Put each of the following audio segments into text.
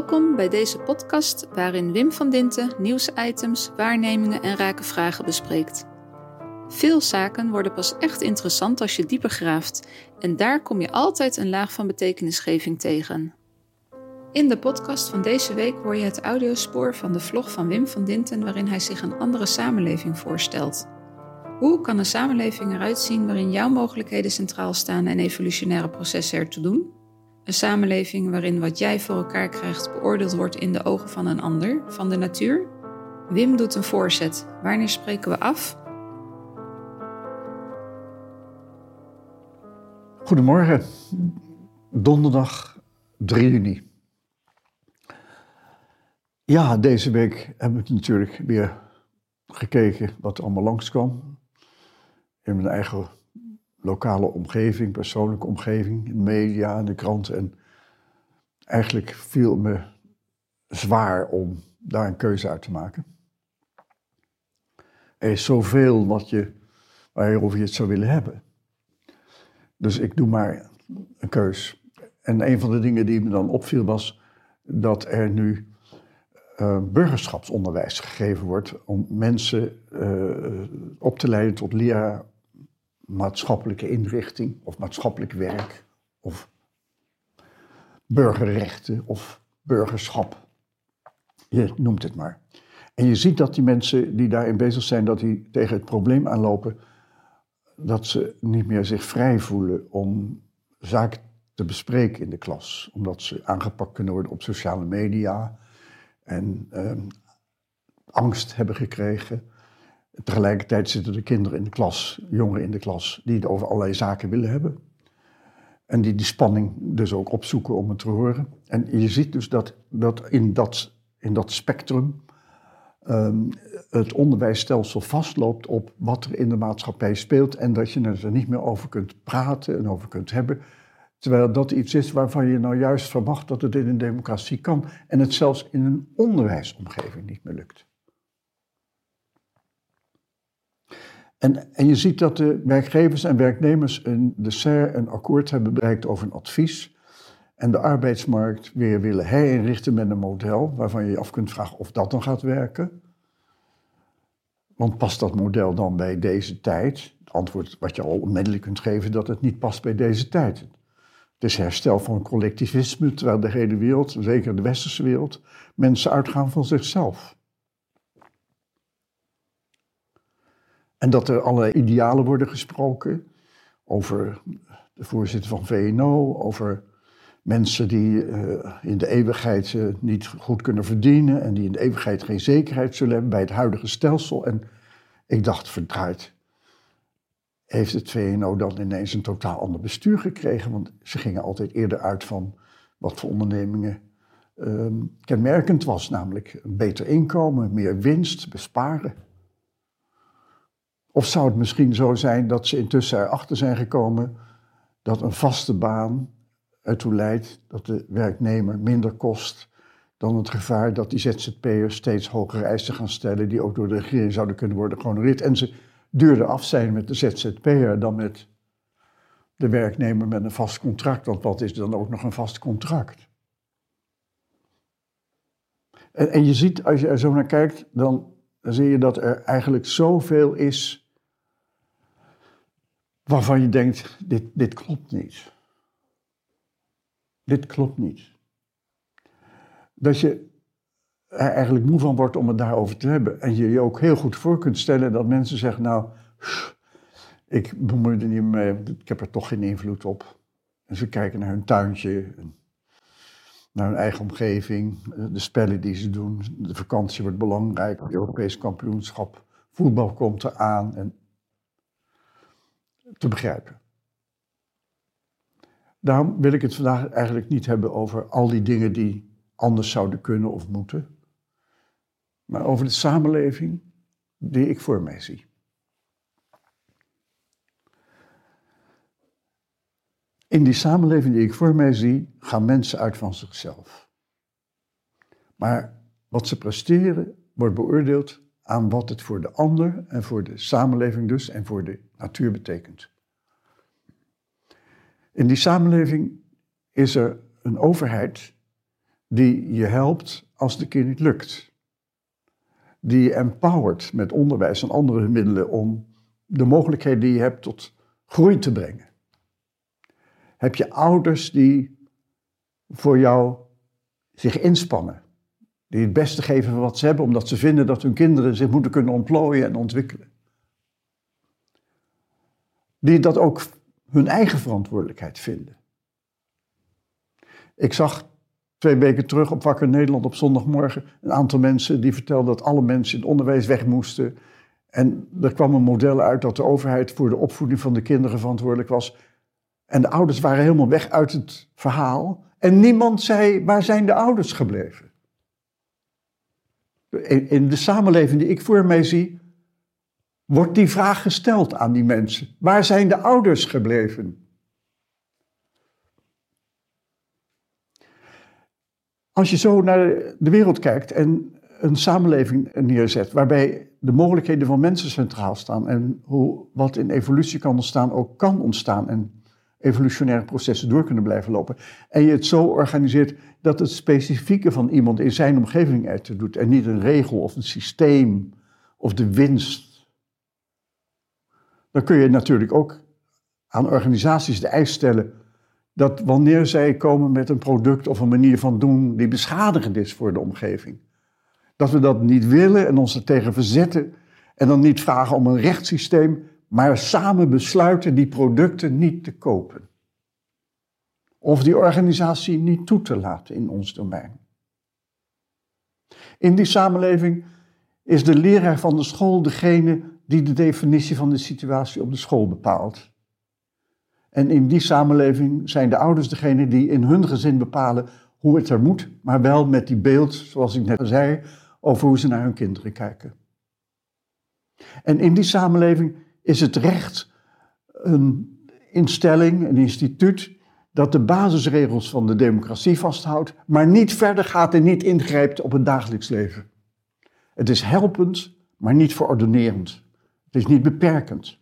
Welkom bij deze podcast waarin Wim van Dinten nieuwsitems, waarnemingen en rake vragen bespreekt. Veel zaken worden pas echt interessant als je dieper graaft en daar kom je altijd een laag van betekenisgeving tegen. In de podcast van deze week hoor je het audiospoor van de vlog van Wim van Dinten waarin hij zich een andere samenleving voorstelt. Hoe kan een samenleving eruit zien waarin jouw mogelijkheden centraal staan en evolutionaire processen ertoe doen? Een samenleving waarin wat jij voor elkaar krijgt beoordeeld wordt in de ogen van een ander, van de natuur? Wim doet een voorzet. Wanneer spreken we af? Goedemorgen, donderdag 3 juni. Ja, deze week heb ik natuurlijk weer gekeken wat er allemaal langskwam. In mijn eigen lokale omgeving, persoonlijke omgeving, media en de kranten. En eigenlijk viel me zwaar om daar een keuze uit te maken. Er is zoveel wat je, waarover je het zou willen hebben. Dus ik doe maar een keus. En een van de dingen die me dan opviel was dat er nu uh, burgerschapsonderwijs gegeven wordt om mensen uh, op te leiden tot leraar maatschappelijke inrichting of maatschappelijk werk of burgerrechten of burgerschap. Je noemt het maar. En je ziet dat die mensen die daarin bezig zijn, dat die tegen het probleem aanlopen dat ze niet meer zich vrij voelen om zaken te bespreken in de klas. Omdat ze aangepakt kunnen worden op sociale media en eh, angst hebben gekregen. Tegelijkertijd zitten er kinderen in de klas, jongeren in de klas, die het over allerlei zaken willen hebben. En die die spanning dus ook opzoeken om het te horen. En je ziet dus dat, dat, in, dat in dat spectrum um, het onderwijsstelsel vastloopt op wat er in de maatschappij speelt. En dat je er niet meer over kunt praten en over kunt hebben. Terwijl dat iets is waarvan je nou juist verwacht dat het in een democratie kan. En het zelfs in een onderwijsomgeving niet meer lukt. En, en je ziet dat de werkgevers en werknemers in de SER een akkoord hebben bereikt over een advies. En de arbeidsmarkt weer willen herinrichten met een model waarvan je je af kunt vragen of dat dan gaat werken. Want past dat model dan bij deze tijd? Het antwoord wat je al onmiddellijk kunt geven, dat het niet past bij deze tijd. Het is herstel van collectivisme, terwijl de hele wereld, zeker de westerse wereld, mensen uitgaan van zichzelf. En dat er allerlei idealen worden gesproken over de voorzitter van VNO, over mensen die uh, in de eeuwigheid uh, niet goed kunnen verdienen en die in de eeuwigheid geen zekerheid zullen hebben bij het huidige stelsel. En ik dacht, verdraaid, heeft het VNO dan ineens een totaal ander bestuur gekregen? Want ze gingen altijd eerder uit van wat voor ondernemingen uh, kenmerkend was, namelijk een beter inkomen, meer winst, besparen. Of zou het misschien zo zijn dat ze intussen erachter zijn gekomen dat een vaste baan ertoe leidt dat de werknemer minder kost dan het gevaar dat die ZZP'ers steeds hogere eisen gaan stellen die ook door de regering zouden kunnen worden gehonoreerd. En ze duurder af zijn met de ZZP'er dan met de werknemer met een vast contract. Want wat is dan ook nog een vast contract? En, en je ziet, als je er zo naar kijkt, dan zie je dat er eigenlijk zoveel is waarvan je denkt, dit, dit klopt niet. Dit klopt niet. Dat je er eigenlijk moe van wordt om het daarover te hebben. En je je ook heel goed voor kunt stellen dat mensen zeggen, nou, ik bemoei er niet mee, ik heb er toch geen invloed op. En ze kijken naar hun tuintje, naar hun eigen omgeving, de spellen die ze doen. De vakantie wordt belangrijk, het Europees kampioenschap, voetbal komt eraan. En te begrijpen. Daarom wil ik het vandaag eigenlijk niet hebben over al die dingen die anders zouden kunnen of moeten, maar over de samenleving die ik voor mij zie. In die samenleving die ik voor mij zie, gaan mensen uit van zichzelf. Maar wat ze presteren wordt beoordeeld aan wat het voor de ander en voor de samenleving dus en voor de natuur betekent. In die samenleving is er een overheid die je helpt als een keer niet lukt. Die je empowert met onderwijs en andere middelen om de mogelijkheden die je hebt tot groei te brengen. Heb je ouders die voor jou zich inspannen. Die het beste geven van wat ze hebben, omdat ze vinden dat hun kinderen zich moeten kunnen ontplooien en ontwikkelen. Die dat ook hun eigen verantwoordelijkheid vinden. Ik zag twee weken terug op Wakker Nederland op zondagmorgen een aantal mensen die vertelden dat alle mensen in het onderwijs weg moesten. En er kwam een model uit dat de overheid voor de opvoeding van de kinderen verantwoordelijk was. En de ouders waren helemaal weg uit het verhaal. En niemand zei, waar zijn de ouders gebleven? In de samenleving die ik voor mij zie, wordt die vraag gesteld aan die mensen. Waar zijn de ouders gebleven? Als je zo naar de wereld kijkt en een samenleving neerzet waarbij de mogelijkheden van mensen centraal staan en hoe wat in evolutie kan ontstaan ook kan ontstaan en evolutionaire processen door kunnen blijven lopen. En je het zo organiseert dat het specifieke van iemand in zijn omgeving ertoe doet. En niet een regel of een systeem of de winst. Dan kun je natuurlijk ook aan organisaties de eis stellen dat wanneer zij komen met een product of een manier van doen die beschadigend is voor de omgeving, dat we dat niet willen en ons er tegen verzetten en dan niet vragen om een rechtssysteem, maar samen besluiten die producten niet te kopen. Of die organisatie niet toe te laten in ons domein. In die samenleving is de leraar van de school degene die de definitie van de situatie op de school bepaalt. En in die samenleving zijn de ouders degene die in hun gezin bepalen hoe het er moet, maar wel met die beeld, zoals ik net zei, over hoe ze naar hun kinderen kijken. En in die samenleving is het recht een instelling, een instituut, dat de basisregels van de democratie vasthoudt, maar niet verder gaat en niet ingrijpt op het dagelijks leven. Het is helpend, maar niet verordenerend. Het is niet beperkend.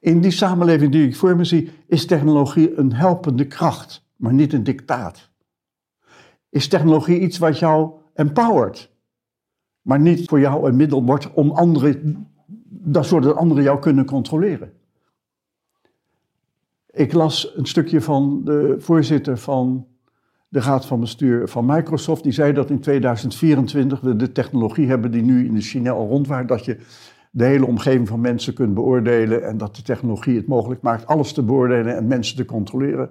In die samenleving die ik voor me zie, is technologie een helpende kracht, maar niet een dictaat. Is technologie iets wat jou empowert, maar niet voor jou een middel wordt om anderen dat zodat anderen jou kunnen controleren. Ik las een stukje van de voorzitter van de raad van bestuur van Microsoft. Die zei dat in 2024 we de technologie hebben die nu in de China al rondwaart. Dat je de hele omgeving van mensen kunt beoordelen. En dat de technologie het mogelijk maakt alles te beoordelen en mensen te controleren.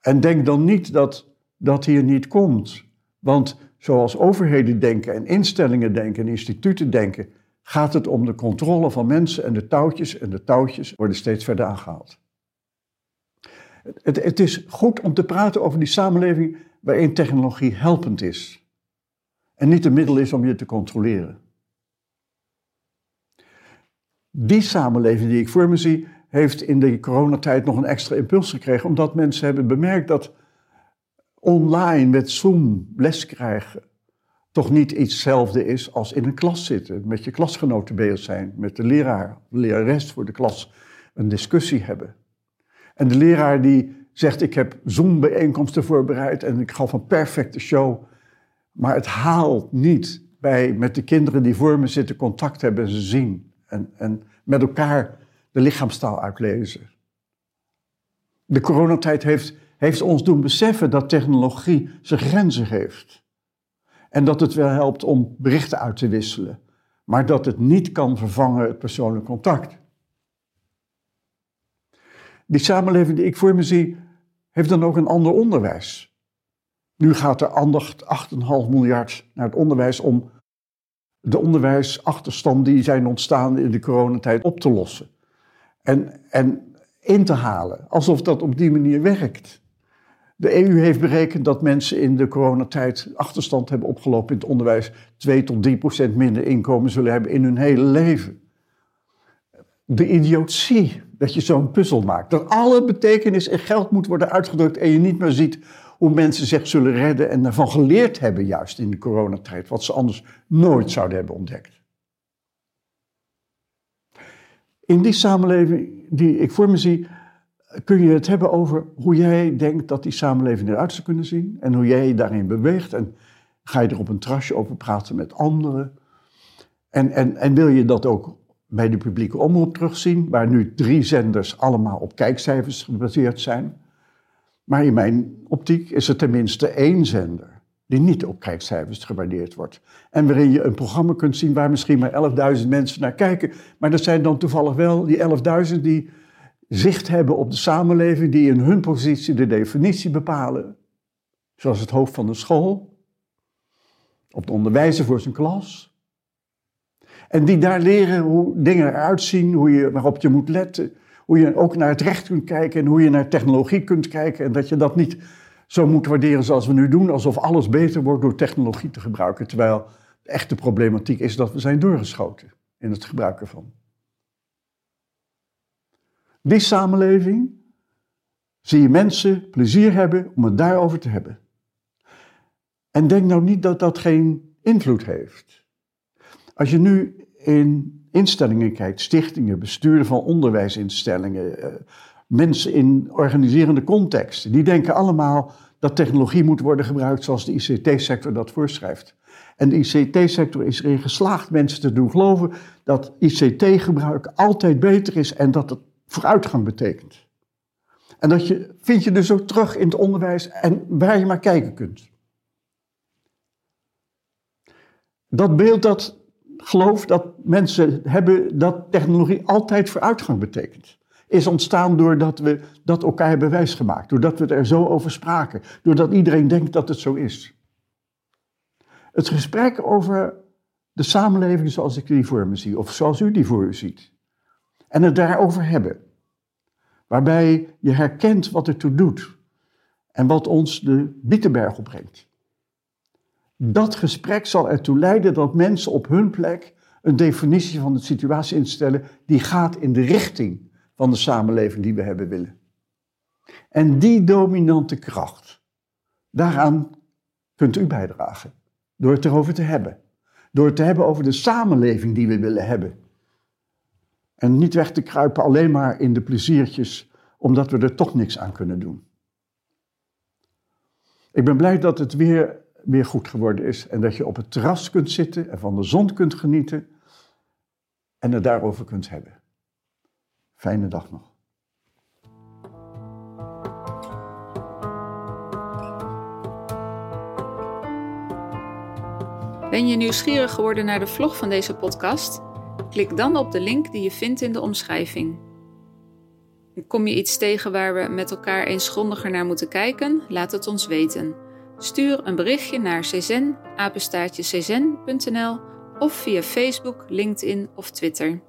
En denk dan niet dat dat hier niet komt. Want zoals overheden denken en instellingen denken en instituten denken, gaat het om de controle van mensen en de touwtjes. En de touwtjes worden steeds verder aangehaald. Het, het is goed om te praten over die samenleving waarin technologie helpend is. En niet een middel is om je te controleren. Die samenleving die ik voor me zie, heeft in de coronatijd nog een extra impuls gekregen, omdat mensen hebben bemerkt dat online met Zoom les krijgen toch niet hetzelfde is als in een klas zitten, met je klasgenoten bezig zijn, met de leraar, de lerares voor de klas een discussie hebben. En de leraar die zegt, ik heb Zoom-bijeenkomsten voorbereid en ik gaf een perfecte show, maar het haalt niet bij met de kinderen die voor me zitten contact hebben en ze zien en, en met elkaar de lichaamstaal uitlezen. De coronatijd heeft, heeft ons doen beseffen dat technologie zijn grenzen heeft. En dat het wel helpt om berichten uit te wisselen. Maar dat het niet kan vervangen het persoonlijk contact. Die samenleving die ik voor me zie, heeft dan ook een ander onderwijs. Nu gaat er aandacht 8,5 miljard naar het onderwijs om de onderwijsachterstand die zijn ontstaan in de coronatijd op te lossen. En, en in te halen, alsof dat op die manier werkt. De EU heeft berekend dat mensen in de coronatijd achterstand hebben opgelopen in het onderwijs. 2 tot 3 procent minder inkomen zullen hebben in hun hele leven. De idiotie dat je zo'n puzzel maakt. Dat alle betekenis en geld moet worden uitgedrukt en je niet meer ziet hoe mensen zich zullen redden en daarvan geleerd hebben juist in de coronatijd. Wat ze anders nooit zouden hebben ontdekt. In die samenleving die ik voor me zie, kun je het hebben over hoe jij denkt dat die samenleving eruit zou kunnen zien en hoe jij je daarin beweegt. En ga je er op een trasje over praten met anderen. En, en, en wil je dat ook bij de publieke omroep terugzien, waar nu drie zenders allemaal op kijkcijfers gebaseerd zijn. Maar in mijn optiek is er tenminste één zender die niet op kijkcijfers gewaardeerd wordt. En waarin je een programma kunt zien waar misschien maar 11.000 mensen naar kijken. Maar dat zijn dan toevallig wel die 11.000 die zicht hebben op de samenleving, die in hun positie de definitie bepalen. Zoals het hoofd van de school, op de onderwijzer voor zijn klas. En die daar leren hoe dingen eruit zien, hoe je, waarop je moet letten. Hoe je ook naar het recht kunt kijken en hoe je naar technologie kunt kijken. En dat je dat niet zo moet waarderen zoals we nu doen, alsof alles beter wordt door technologie te gebruiken. Terwijl de echte problematiek is dat we zijn doorgeschoten in het gebruik ervan. Die samenleving zie je mensen plezier hebben om het daarover te hebben. En denk nou niet dat dat geen invloed heeft. Als je nu in instellingen kijkt, stichtingen, besturen van onderwijsinstellingen, eh, mensen in organiserende contexten, die denken allemaal dat technologie moet worden gebruikt zoals de ICT-sector dat voorschrijft. En de ICT-sector is erin geslaagd mensen te doen geloven dat ICT-gebruik altijd beter is en dat het vooruitgang betekent. En dat je, vind je dus ook terug in het onderwijs en waar je maar kijken kunt. Dat beeld, dat geloof dat mensen hebben dat technologie altijd vooruitgang betekent is ontstaan doordat we dat elkaar hebben wijsgemaakt. Doordat we er zo over spraken. Doordat iedereen denkt dat het zo is. Het gesprek over de samenleving zoals ik die voor me zie, of zoals u die voor u ziet. En het daarover hebben. Waarbij je herkent wat het toe doet. En wat ons de Bietenberg opbrengt. Dat gesprek zal ertoe leiden dat mensen op hun plek een definitie van de situatie instellen die gaat in de richting van de samenleving die we hebben willen. En die dominante kracht, daaraan kunt u bijdragen. Door het erover te hebben. Door het te hebben over de samenleving die we willen hebben. En niet weg te kruipen alleen maar in de pleziertjes, omdat we er toch niks aan kunnen doen. Ik ben blij dat het weer, weer goed geworden is en dat je op het terras kunt zitten en van de zon kunt genieten en het daarover kunt hebben. Fijne dag nog. Ben je nieuwsgierig geworden naar de vlog van deze podcast? Klik dan op de link die je vindt in de omschrijving. Kom je iets tegen waar we met elkaar eens grondiger naar moeten kijken? Laat het ons weten. Stuur een berichtje naar czen, of via Facebook, LinkedIn of Twitter.